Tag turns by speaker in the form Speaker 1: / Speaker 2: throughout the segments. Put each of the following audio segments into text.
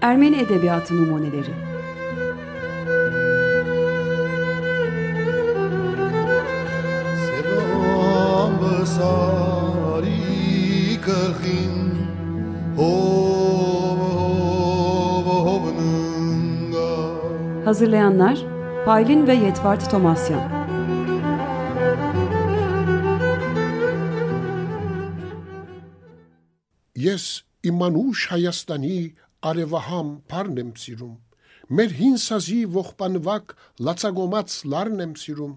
Speaker 1: Ermeni Edebiyatı Numuneleri. Hazırlayanlar Paylin ve Yetvart Tomasyan.
Speaker 2: Yes, imanuş hayastani արևահամ փարն եմ սիրում, մեր հին սազի ողբանվակ լացագոմած լարն եմ սիրում,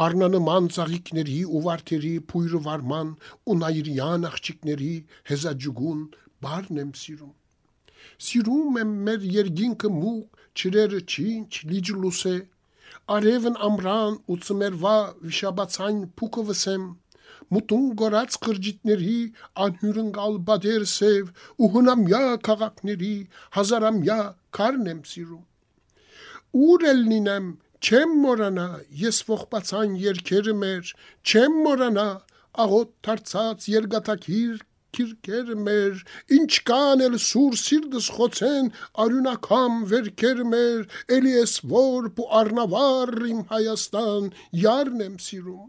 Speaker 2: Արնանման ծաղիկների ու վարդերի փույրը վարման ու նայրյան աղջիկների հեզաջուգուն բարն եմ սիրում։ Սիրում եմ մեր երգինքը մուկ, չրերը չինչ, լիջ լուսե, արևն ամրան ու ծմերվա վիշաբացայն փուկովս եմ, մտուն գորած կրճիտների անհյուրընկալ բադեր սև ու հնամյա քաղաքների հազարամյա քարն եմ սիրում ուր էլ լինեմ չեմ մորանա ես ողբացան երկերը մեր չեմ մորանա աղոտ դարձած երգատակիր քիրքերը մեր ինչ կան էլ սուր սիրտս խոցեն արյունակամ վերքերը մեր էլի ես որ ու արնավար իմ հայաստան յարն եմ սիրում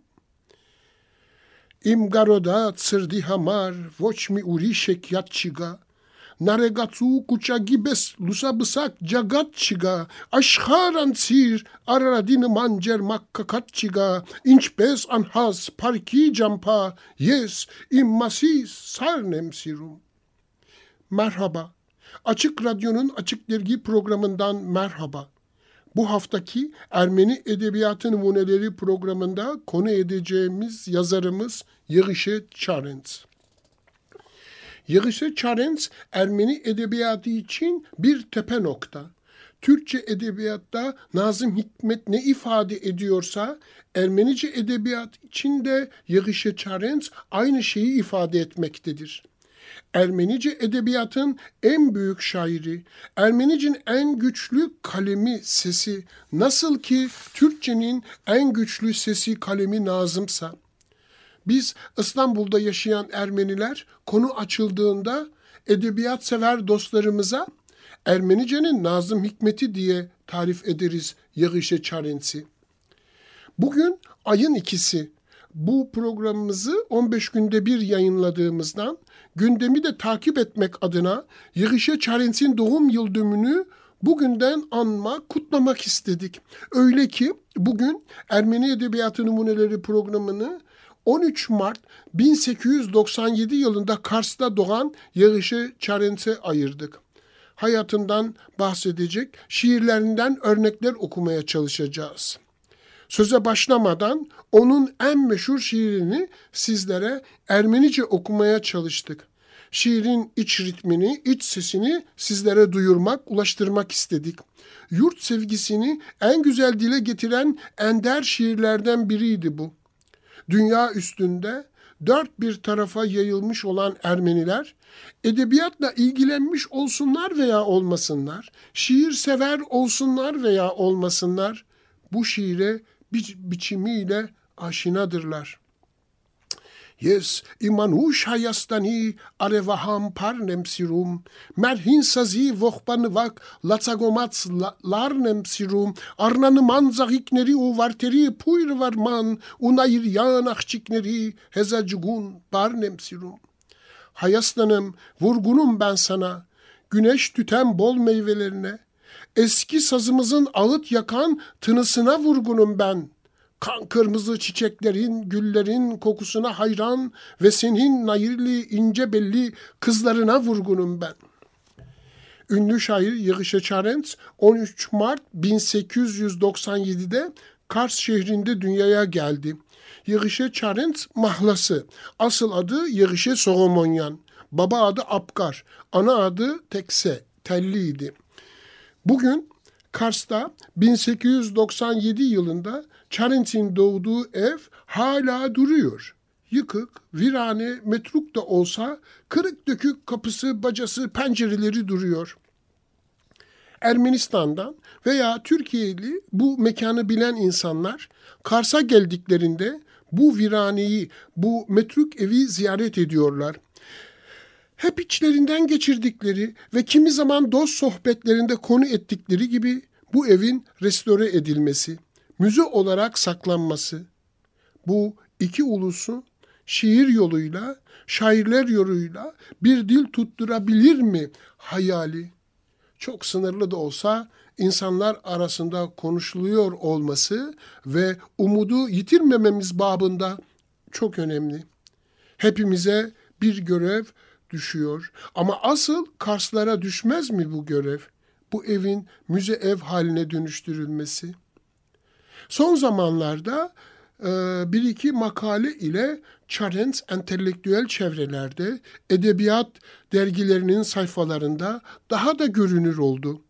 Speaker 2: Im garoda crdiha mar, voć mi urišek jatčiga, на регацу кучагибес лусабысак джагатчига, ашхаран цир арарадин манджер маккакатчига, инчпес анхаз парки джампа, ес иммасис сарнем сирум. Merhaba. Açık Radyo'nun Açık Dergi programından merhaba. Bu haftaki Ermeni Edebiyatı Numuneleri programında konu edeceğimiz yazarımız Yığışe Çarens. Yığışe Çarens Ermeni edebiyatı için bir tepe nokta. Türkçe edebiyatta Nazım Hikmet ne ifade ediyorsa Ermenice edebiyat için de Çarens aynı şeyi ifade etmektedir. Ermenice edebiyatın en büyük şairi, Ermenicin en güçlü kalemi sesi, nasıl ki Türkçenin en güçlü sesi kalemi Nazımsa. Biz İstanbul'da yaşayan Ermeniler konu açıldığında edebiyat sever dostlarımıza Ermenice'nin Nazım Hikmeti diye tarif ederiz Yağışe Çarensi. Bugün ayın ikisi bu programımızı 15 günde bir yayınladığımızdan gündemi de takip etmek adına Yığışe Çarens'in doğum yıl dönümünü bugünden anma, kutlamak istedik. Öyle ki bugün Ermeni Edebiyatı Numuneleri programını 13 Mart 1897 yılında Kars'ta doğan Yığışe Çarens'e ayırdık. Hayatından bahsedecek, şiirlerinden örnekler okumaya çalışacağız. Söze başlamadan onun en meşhur şiirini sizlere Ermenice okumaya çalıştık. Şiirin iç ritmini, iç sesini sizlere duyurmak, ulaştırmak istedik. Yurt sevgisini en güzel dile getiren ender şiirlerden biriydi bu. Dünya üstünde dört bir tarafa yayılmış olan Ermeniler, edebiyatla ilgilenmiş olsunlar veya olmasınlar, şiir sever olsunlar veya olmasınlar, bu şiire bir biçimiyle aşinadırlar. Yes, imanuş hayastani arevaham parnem sirum, merhin sazi vohbanıvak latsagomats larnem sirum, arnanı manzahikneri uvarteri puyr varman, unayir yan ahçikneri hezacugun parnem sirum. Hayastanım, vurgunum ben sana, güneş tüten bol meyvelerine, Eski sazımızın ağıt yakan tınısına vurgunum ben. Kan kırmızı çiçeklerin, güllerin kokusuna hayran ve senin nayirli, ince belli kızlarına vurgunum ben. Ünlü şair Yığışe Çarent 13 Mart 1897'de Kars şehrinde dünyaya geldi. Yığışe Çarent mahlası. Asıl adı Yığışe Solomonyan. Baba adı Apkar. Ana adı Tekse. Telliydi. Bugün Kars'ta 1897 yılında Charent'in doğduğu ev hala duruyor. Yıkık, virane, metruk da olsa kırık dökük kapısı, bacası, pencereleri duruyor. Ermenistan'dan veya Türkiye'li bu mekanı bilen insanlar Kars'a geldiklerinde bu viraneyi, bu metruk evi ziyaret ediyorlar. Hep içlerinden geçirdikleri ve kimi zaman dost sohbetlerinde konu ettikleri gibi bu evin restore edilmesi, müze olarak saklanması, bu iki ulusu şiir yoluyla, şairler yoluyla bir dil tutturabilir mi hayali? Çok sınırlı da olsa insanlar arasında konuşuluyor olması ve umudu yitirmememiz babında çok önemli. Hepimize bir görev düşüyor ama asıl Karslara düşmez mi bu görev? Bu evin müze ev haline dönüştürülmesi. Son zamanlarda e, bir iki makale ile Charents entelektüel çevrelerde, edebiyat dergilerinin sayfalarında daha da görünür oldu.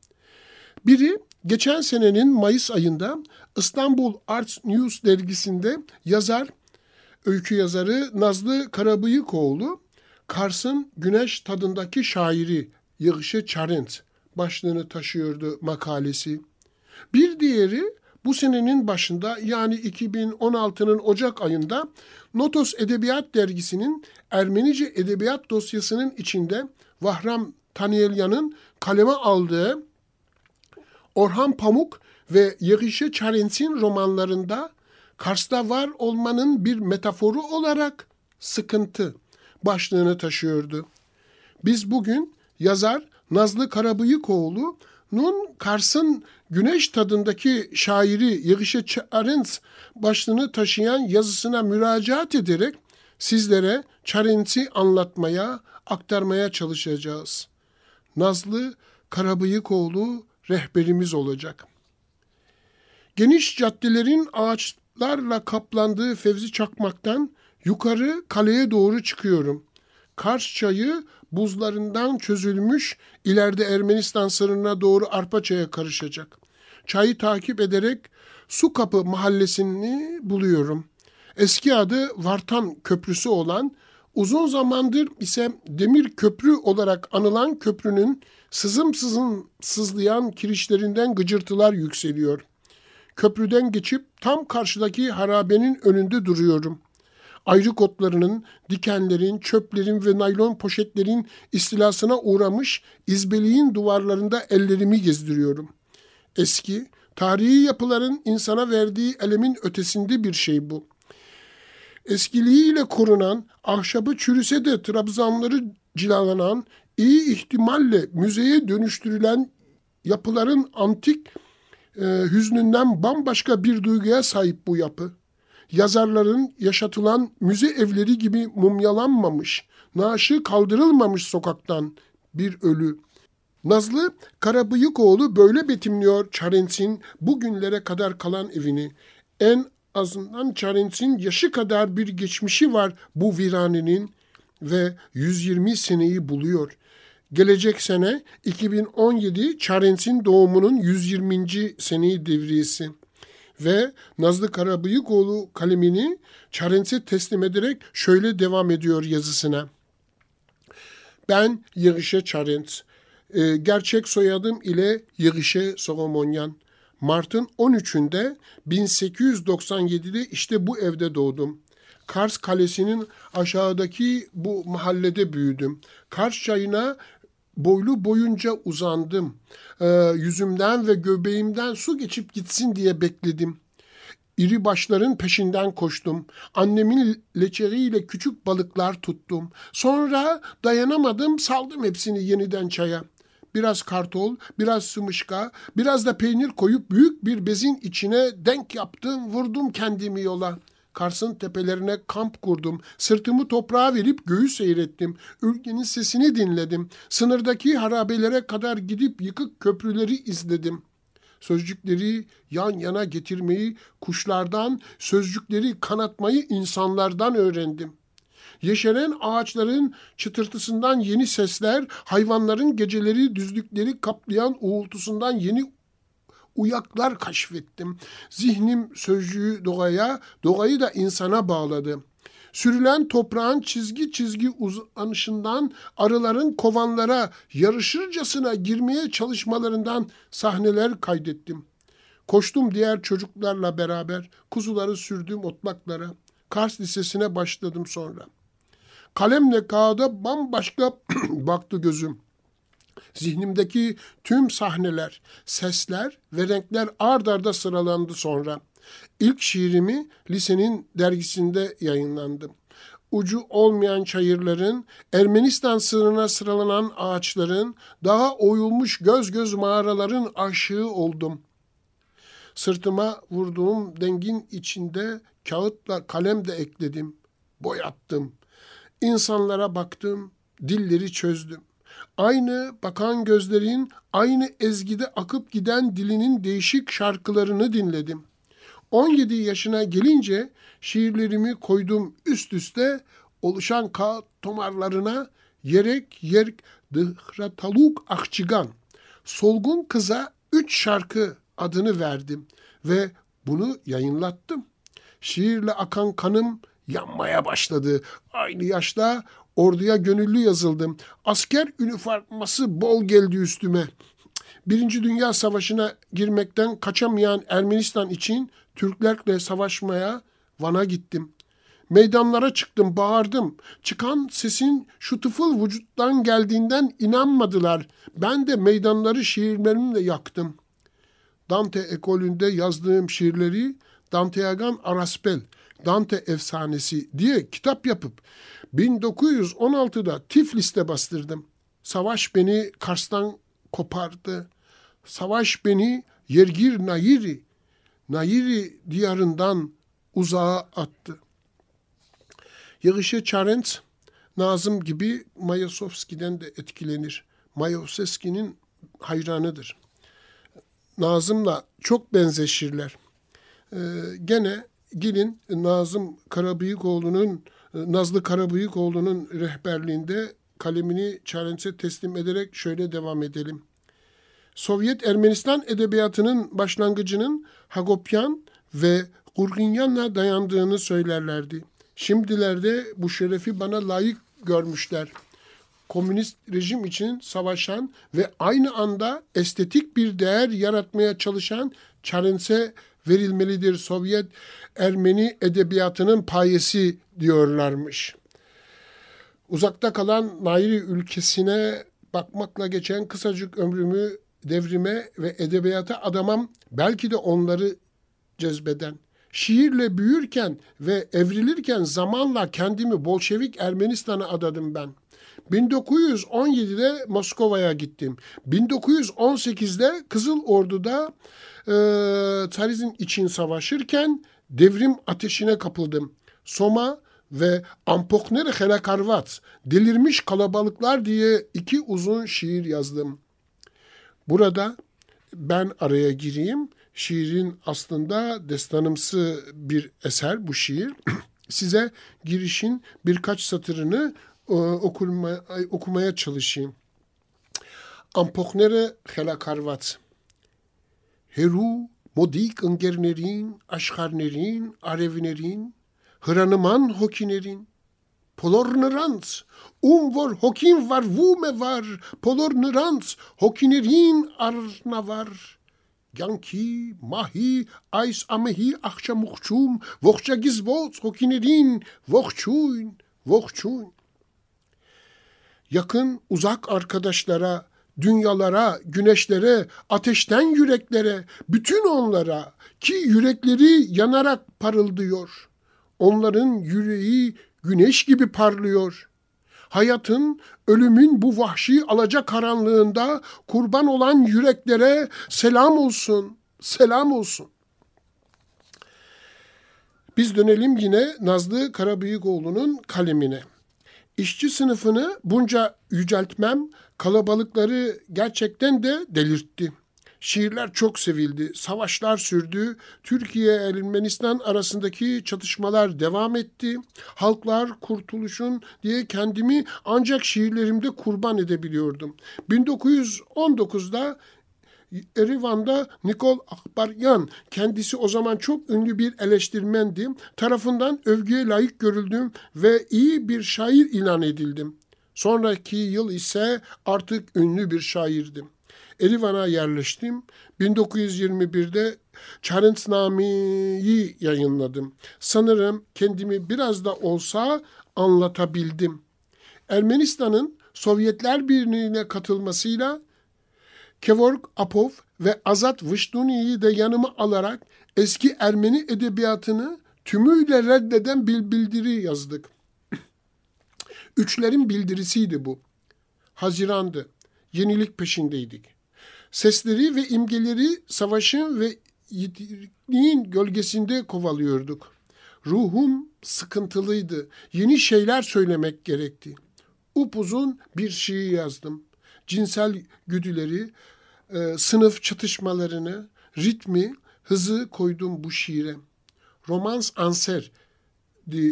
Speaker 2: Biri geçen senenin Mayıs ayında İstanbul Arts News dergisinde yazar, öykü yazarı Nazlı Karabıyıkoğlu, Kars'ın güneş tadındaki şairi Yığışı Charent başlığını taşıyordu makalesi. Bir diğeri bu senenin başında yani 2016'nın Ocak ayında Notos Edebiyat Dergisi'nin Ermenice Edebiyat dosyasının içinde Vahram Taniyelyan'ın kaleme aldığı Orhan Pamuk ve Yegişe Çarents'in romanlarında Kars'ta var olmanın bir metaforu olarak sıkıntı başlığını taşıyordu. Biz bugün yazar Nazlı Karabıyıkoğlu'nun Kars'ın güneş tadındaki şairi Yegişe Çarens başlığını taşıyan yazısına müracaat ederek sizlere Çarens'i anlatmaya, aktarmaya çalışacağız. Nazlı Karabıyıkoğlu rehberimiz olacak. Geniş caddelerin ağaçlarla kaplandığı Fevzi Çakmak'tan yukarı kaleye doğru çıkıyorum. Kars çayı buzlarından çözülmüş, ileride Ermenistan sınırına doğru Arpaçay'a karışacak. Çayı takip ederek Su Kapı mahallesini buluyorum. Eski adı Vartan Köprüsü olan, uzun zamandır ise Demir Köprü olarak anılan köprünün sızım sızım sızlayan kirişlerinden gıcırtılar yükseliyor. Köprüden geçip tam karşıdaki harabenin önünde duruyorum. Ayrı kotlarının, dikenlerin, çöplerin ve naylon poşetlerin istilasına uğramış izbeliğin duvarlarında ellerimi gezdiriyorum. Eski, tarihi yapıların insana verdiği elemin ötesinde bir şey bu. Eskiliğiyle korunan, ahşabı çürüse de trabzanları cilalanan, iyi ihtimalle müzeye dönüştürülen yapıların antik e, hüznünden bambaşka bir duyguya sahip bu yapı. Yazarların yaşatılan müze evleri gibi mumyalanmamış, naaşı kaldırılmamış sokaktan bir ölü. Nazlı Karabıyıkoğlu böyle betimliyor Çarens'in bugünlere kadar kalan evini. En azından Çarens'in yaşı kadar bir geçmişi var bu viranenin ve 120 seneyi buluyor. Gelecek sene 2017 Çarens'in doğumunun 120. seneyi devriyesi ve Nazlı Karabıyıkoğlu kalemini Çarens'e teslim ederek şöyle devam ediyor yazısına. Ben Yığışe Çarens. E, gerçek soyadım ile Yığışe Solomonyan. Mart'ın 13'ünde 1897'de işte bu evde doğdum. Kars Kalesi'nin aşağıdaki bu mahallede büyüdüm. Kars çayına boylu boyunca uzandım. Ee, yüzümden ve göbeğimden su geçip gitsin diye bekledim. İri başların peşinden koştum. Annemin leçeriyle küçük balıklar tuttum. Sonra dayanamadım saldım hepsini yeniden çaya. Biraz kartol, biraz sımışka, biraz da peynir koyup büyük bir bezin içine denk yaptım, vurdum kendimi yola.'' Kars'ın tepelerine kamp kurdum. Sırtımı toprağa verip göğü seyrettim. Ülkenin sesini dinledim. Sınırdaki harabelere kadar gidip yıkık köprüleri izledim. Sözcükleri yan yana getirmeyi kuşlardan, sözcükleri kanatmayı insanlardan öğrendim. Yeşeren ağaçların çıtırtısından yeni sesler, hayvanların geceleri düzlükleri kaplayan uğultusundan yeni uyaklar kaşfettim. Zihnim sözcüğü doğaya, doğayı da insana bağladı. Sürülen toprağın çizgi çizgi uzanışından arıların kovanlara yarışırcasına girmeye çalışmalarından sahneler kaydettim. Koştum diğer çocuklarla beraber kuzuları sürdüğüm otlaklara. Kars Lisesi'ne başladım sonra. Kalemle kağıda bambaşka baktı gözüm. Zihnimdeki tüm sahneler, sesler ve renkler ard arda sıralandı sonra. İlk şiirimi lisenin dergisinde yayınlandım. Ucu olmayan çayırların, Ermenistan sınırına sıralanan ağaçların, daha oyulmuş göz göz mağaraların aşığı oldum. Sırtıma vurduğum dengin içinde kağıtla kalem de ekledim. Boyattım. İnsanlara baktım, dilleri çözdüm. Aynı bakan gözlerin, aynı ezgide akıp giden dilinin değişik şarkılarını dinledim. 17 yaşına gelince şiirlerimi koydum üst üste oluşan kağıt tomarlarına yerek yerk dıhrataluk akçigan. Solgun kıza üç şarkı adını verdim ve bunu yayınlattım. Şiirle akan kanım yanmaya başladı. Aynı yaşta orduya gönüllü yazıldım. Asker üniforması bol geldi üstüme. Birinci Dünya Savaşı'na girmekten kaçamayan Ermenistan için Türklerle savaşmaya Van'a gittim. Meydanlara çıktım, bağırdım. Çıkan sesin şu tıfıl vücuttan geldiğinden inanmadılar. Ben de meydanları şiirlerimle yaktım. Dante ekolünde yazdığım şiirleri Danteagan Araspel, Dante efsanesi diye kitap yapıp 1916'da Tiflis'te bastırdım. Savaş beni Kars'tan kopardı. Savaş beni Yergir Nayiri, Nayiri diyarından uzağa attı. Yığışı Çarent, Nazım gibi Mayasovski'den de etkilenir. Mayasovski'nin hayranıdır. Nazım'la çok benzeşirler. Ee, gene gelin Nazım Karabıyıkoğlu'nun Nazlı Karabıyıkoğlu'nun rehberliğinde kalemini Çarent'e teslim ederek şöyle devam edelim. Sovyet Ermenistan edebiyatının başlangıcının Hagopyan ve Gurginyan'a dayandığını söylerlerdi. Şimdilerde bu şerefi bana layık görmüşler. Komünist rejim için savaşan ve aynı anda estetik bir değer yaratmaya çalışan Çarens'e verilmelidir Sovyet Ermeni edebiyatının payesi diyorlarmış. Uzakta kalan Nairi ülkesine bakmakla geçen kısacık ömrümü devrime ve edebiyata adamam belki de onları cezbeden. Şiirle büyürken ve evrilirken zamanla kendimi Bolşevik Ermenistan'a adadım ben. 1917'de Moskova'ya gittim. 1918'de Kızıl Ordu'da e, Tsarizm için savaşırken devrim ateşine kapıldım. Soma ve Ampoknere Helakarvat, Delirmiş Kalabalıklar diye iki uzun şiir yazdım. Burada ben araya gireyim. Şiirin aslında destanımsı bir eser bu şiir. Size girişin birkaç satırını օկուլմայա օկումայա չլիշի ամփոխները խելակարված հերու մոդիկ ընկերներին աշխարներին արևիներին հրանման հոգիներին Բոլոր նրանց, ում որ հոգին վարվում է վար, բոլոր նրանց հոգիներին արնավար, Գյանքի, մահի, այս ամեհի աղջամուղջում, ողջագիզվոց հոգիներին, ողջույն, ողջույն, Yakın, uzak arkadaşlara, dünyalara, güneşlere, ateşten yüreklere, bütün onlara ki yürekleri yanarak parıldıyor. Onların yüreği güneş gibi parlıyor. Hayatın, ölümün bu vahşi alaca karanlığında kurban olan yüreklere selam olsun, selam olsun. Biz dönelim yine Nazlı Karabıyıkoğlu'nun kalemine. İşçi sınıfını bunca yüceltmem kalabalıkları gerçekten de delirtti. Şiirler çok sevildi, savaşlar sürdü, Türkiye-Ermenistan arasındaki çatışmalar devam etti. Halklar kurtuluşun diye kendimi ancak şiirlerimde kurban edebiliyordum. 1919'da Erivan'da Nikol Akbaryan, kendisi o zaman çok ünlü bir eleştirmendi, tarafından övgüye layık görüldüm ve iyi bir şair ilan edildim. Sonraki yıl ise artık ünlü bir şairdim. Erivan'a yerleştim. 1921'de Çarensname'yi yayınladım. Sanırım kendimi biraz da olsa anlatabildim. Ermenistan'ın Sovyetler Birliği'ne katılmasıyla Kevork Apov ve Azat Vıştuni'yi de yanıma alarak eski Ermeni edebiyatını tümüyle reddeden bir bildiri yazdık. Üçlerin bildirisiydi bu. Hazirandı. Yenilik peşindeydik. Sesleri ve imgeleri savaşın ve yitikliğin gölgesinde kovalıyorduk. Ruhum sıkıntılıydı. Yeni şeyler söylemek gerekti. Upuzun bir şiir yazdım. Cinsel güdüleri, e, sınıf çatışmalarını, ritmi, hızı koydum bu şiire. Romans Anser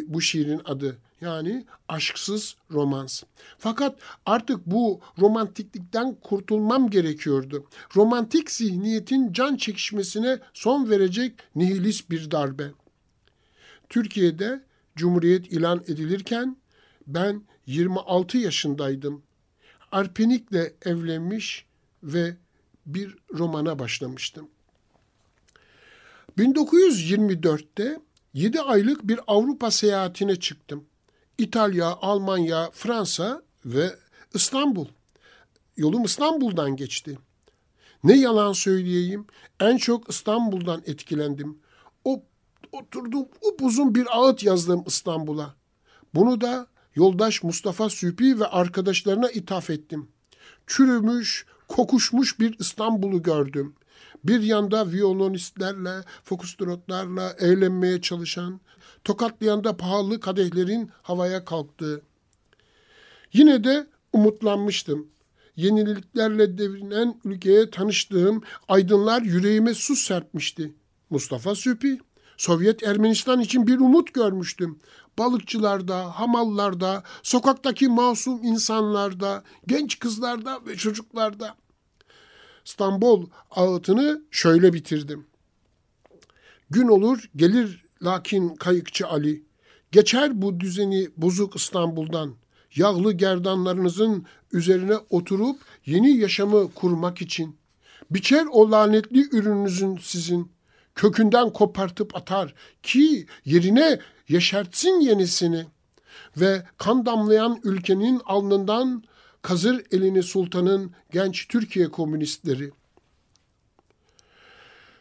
Speaker 2: bu şiirin adı. Yani aşksız romans. Fakat artık bu romantiklikten kurtulmam gerekiyordu. Romantik zihniyetin can çekişmesine son verecek nihilist bir darbe. Türkiye'de Cumhuriyet ilan edilirken ben 26 yaşındaydım. Arpenik'le evlenmiş ve bir romana başlamıştım. 1924'te 7 aylık bir Avrupa seyahatine çıktım. İtalya, Almanya, Fransa ve İstanbul. Yolum İstanbul'dan geçti. Ne yalan söyleyeyim, en çok İstanbul'dan etkilendim. O oturdum upuzun bir ağıt yazdım İstanbul'a. Bunu da yoldaş Mustafa Süpi ve arkadaşlarına ithaf ettim. Çürümüş, kokuşmuş bir İstanbul'u gördüm. Bir yanda violonistlerle, fokustrotlarla eğlenmeye çalışan, tokatlayan da pahalı kadehlerin havaya kalktığı. Yine de umutlanmıştım. Yeniliklerle devrinen ülkeye tanıştığım aydınlar yüreğime su serpmişti. Mustafa Süpi, Sovyet Ermenistan için bir umut görmüştüm. Balıkçılarda, hamallarda, sokaktaki masum insanlarda, genç kızlarda ve çocuklarda. İstanbul ağıtını şöyle bitirdim. Gün olur gelir lakin kayıkçı Ali. Geçer bu düzeni bozuk İstanbul'dan. Yağlı gerdanlarınızın üzerine oturup yeni yaşamı kurmak için. Biçer o lanetli ürününüzün sizin. Kökünden kopartıp atar ki yerine yeşertsin yenisini. Ve kan damlayan ülkenin alnından kazır elini sultanın genç Türkiye komünistleri.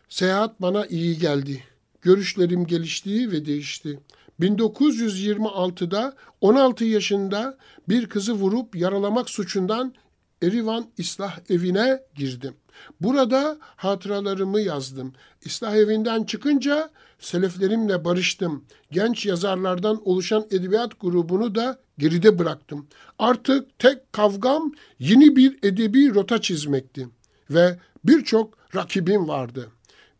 Speaker 2: Seyahat bana iyi geldi. Görüşlerim gelişti ve değişti. 1926'da 16 yaşında bir kızı vurup yaralamak suçundan Erivan İslah Evi'ne girdim. Burada hatıralarımı yazdım. İslah Evi'nden çıkınca seleflerimle barıştım. Genç yazarlardan oluşan edebiyat grubunu da geride bıraktım. Artık tek kavgam yeni bir edebi rota çizmekti. Ve birçok rakibim vardı.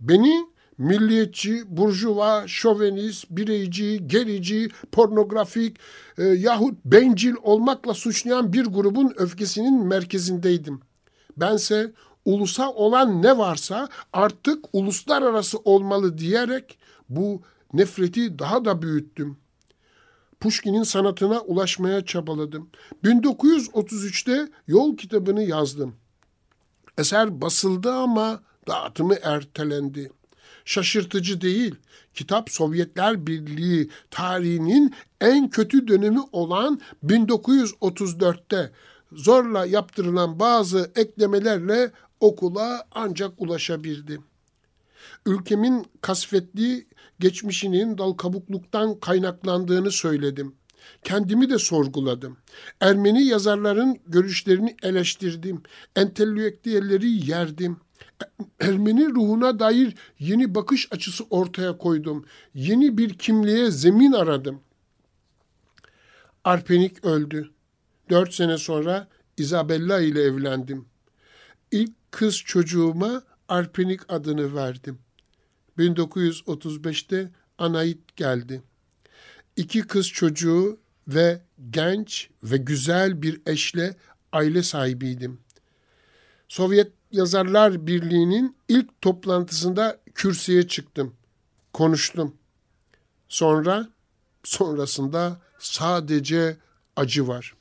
Speaker 2: Beni milliyetçi, burjuva, şovenist, bireyci, gerici, pornografik e, yahut bencil olmakla suçlayan bir grubun öfkesinin merkezindeydim. Bense ulusa olan ne varsa artık uluslararası olmalı diyerek bu nefreti daha da büyüttüm. Pushkin'in sanatına ulaşmaya çabaladım. 1933'te Yol kitabını yazdım. Eser basıldı ama dağıtımı ertelendi. Şaşırtıcı değil. Kitap Sovyetler Birliği tarihinin en kötü dönemi olan 1934'te zorla yaptırılan bazı eklemelerle okula ancak ulaşabildi. Ülkemin kasvetli geçmişinin dal kabukluktan kaynaklandığını söyledim. Kendimi de sorguladım. Ermeni yazarların görüşlerini eleştirdim. Entelektüelleri yerdim. Ermeni ruhuna dair yeni bakış açısı ortaya koydum. Yeni bir kimliğe zemin aradım. Arpenik öldü. Dört sene sonra Isabella ile evlendim. İlk kız çocuğuma Arpenik adını verdim. 1935'te Anait geldi. İki kız çocuğu ve genç ve güzel bir eşle aile sahibiydim. Sovyet Yazarlar Birliği'nin ilk toplantısında kürsüye çıktım. Konuştum. Sonra sonrasında sadece acı var.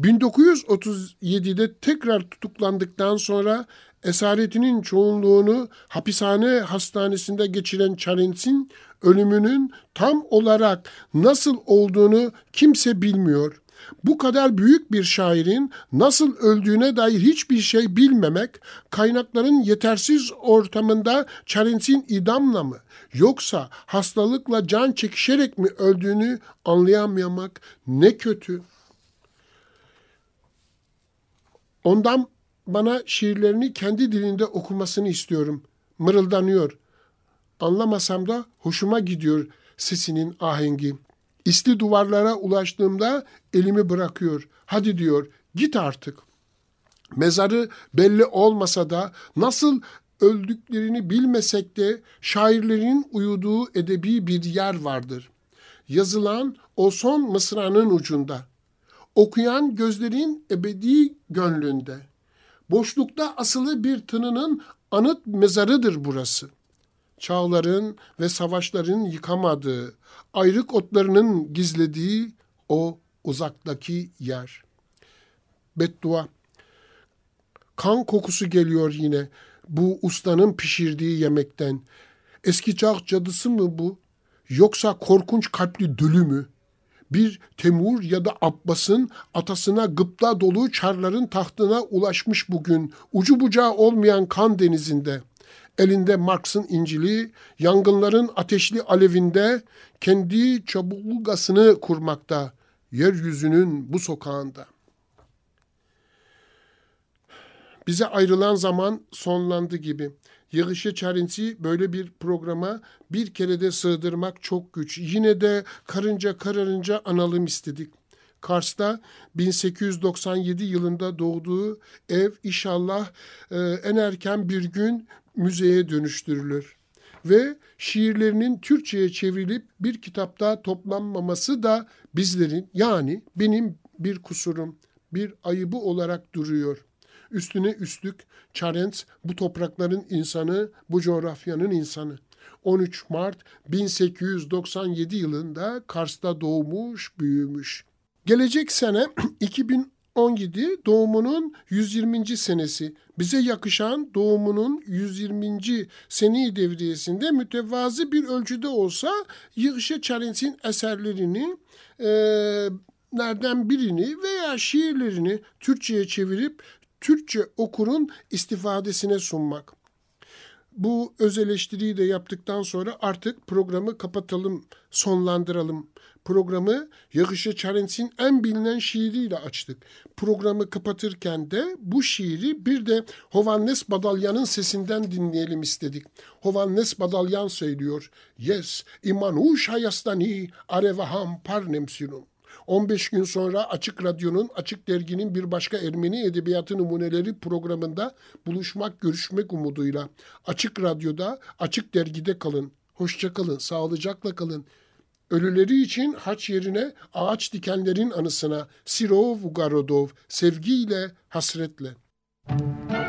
Speaker 2: 1937'de tekrar tutuklandıktan sonra esaretinin çoğunluğunu hapishane hastanesinde geçiren Charens'in ölümünün tam olarak nasıl olduğunu kimse bilmiyor. Bu kadar büyük bir şairin nasıl öldüğüne dair hiçbir şey bilmemek, kaynakların yetersiz ortamında Charens'in idamla mı yoksa hastalıkla can çekişerek mi öldüğünü anlayamamak ne kötü. Ondan bana şiirlerini kendi dilinde okumasını istiyorum. Mırıldanıyor. Anlamasam da hoşuma gidiyor sesinin ahengi. İsti duvarlara ulaştığımda elimi bırakıyor. Hadi diyor git artık. Mezarı belli olmasa da nasıl öldüklerini bilmesek de şairlerin uyuduğu edebi bir yer vardır. Yazılan o son mısranın ucunda. Okuyan gözlerin ebedi gönlünde. Boşlukta asılı bir tınının anıt mezarıdır burası. Çağların ve savaşların yıkamadığı, ayrık otlarının gizlediği o uzaktaki yer. Beddua. Kan kokusu geliyor yine bu ustanın pişirdiği yemekten. Eski çağ cadısı mı bu? Yoksa korkunç kalpli dölü mü? Bir Temur ya da Abbas'ın atasına gıpta dolu çarların tahtına ulaşmış bugün ucu bucağı olmayan kan denizinde.'' elinde Marx'ın İncil'i, yangınların ateşli alevinde kendi çabuklugasını kurmakta, yeryüzünün bu sokağında. Bize ayrılan zaman sonlandı gibi. Yığışı Çarinsi böyle bir programa bir kerede sığdırmak çok güç. Yine de karınca kararınca analım istedik. Kars'ta 1897 yılında doğduğu ev inşallah e, en erken bir gün müzeye dönüştürülür. Ve şiirlerinin Türkçe'ye çevrilip bir kitapta toplanmaması da bizlerin yani benim bir kusurum, bir ayıbı olarak duruyor. Üstüne üstlük Charents bu toprakların insanı, bu coğrafyanın insanı. 13 Mart 1897 yılında Kars'ta doğmuş, büyümüş. Gelecek sene 2017 doğumunun 120. senesi. Bize yakışan doğumunun 120. seni devriyesinde mütevazı bir ölçüde olsa Yığışe Çarens'in eserlerini e, nereden birini veya şiirlerini Türkçe'ye çevirip Türkçe okurun istifadesine sunmak. Bu öz eleştiriyi de yaptıktan sonra artık programı kapatalım, sonlandıralım. Programı Yakışı Çarens'in en bilinen şiiriyle açtık. Programı kapatırken de bu şiiri bir de Hovannes Badalyan'ın sesinden dinleyelim istedik. Hovannes Badalyan söylüyor. Yes, imanuş hayastani arevaham parnemsinum. 15 gün sonra Açık Radyo'nun, Açık Dergi'nin bir başka Ermeni Edebiyatı Numuneleri programında buluşmak, görüşmek umuduyla. Açık Radyo'da, Açık Dergi'de kalın. Hoşça kalın, sağlıcakla kalın. Ölüleri için haç yerine ağaç dikenlerin anısına Sirov Ugarodov sevgiyle, hasretle. Müzik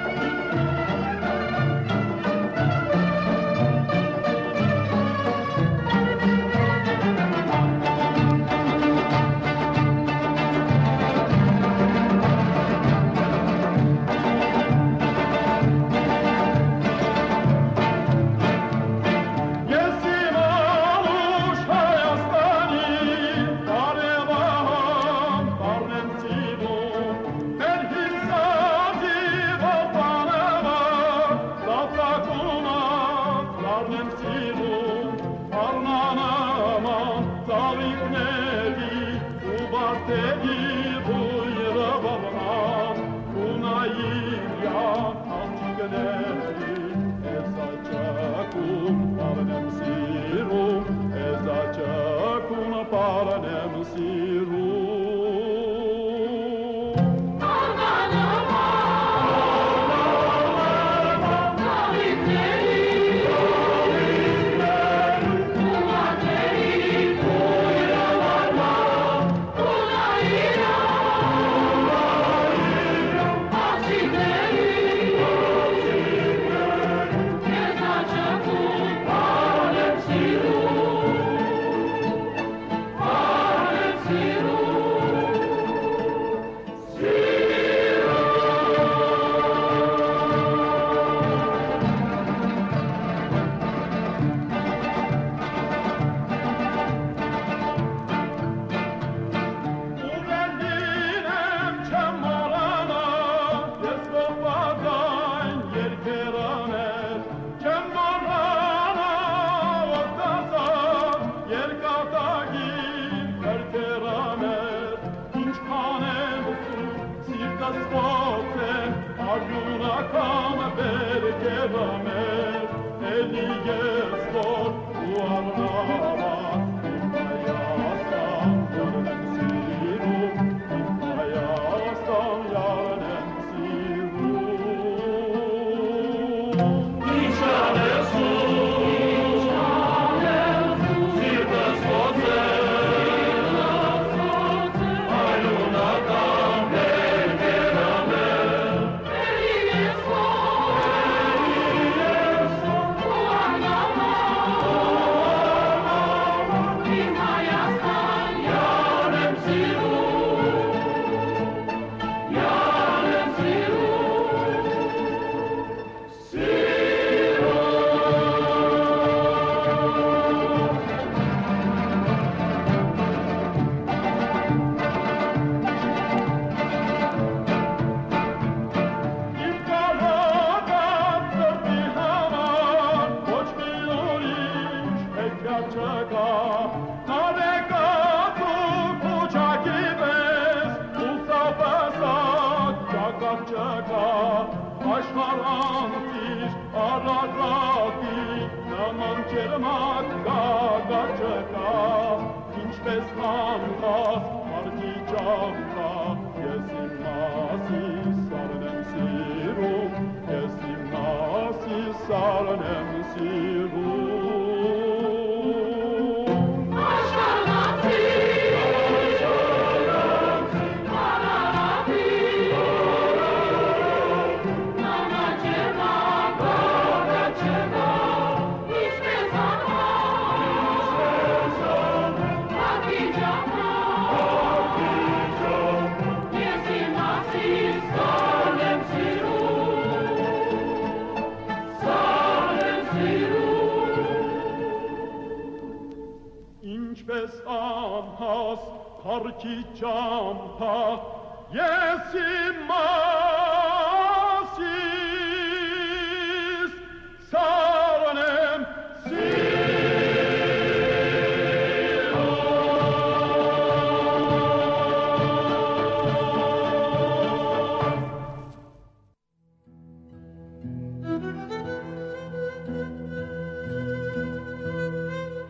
Speaker 3: fallen embassy.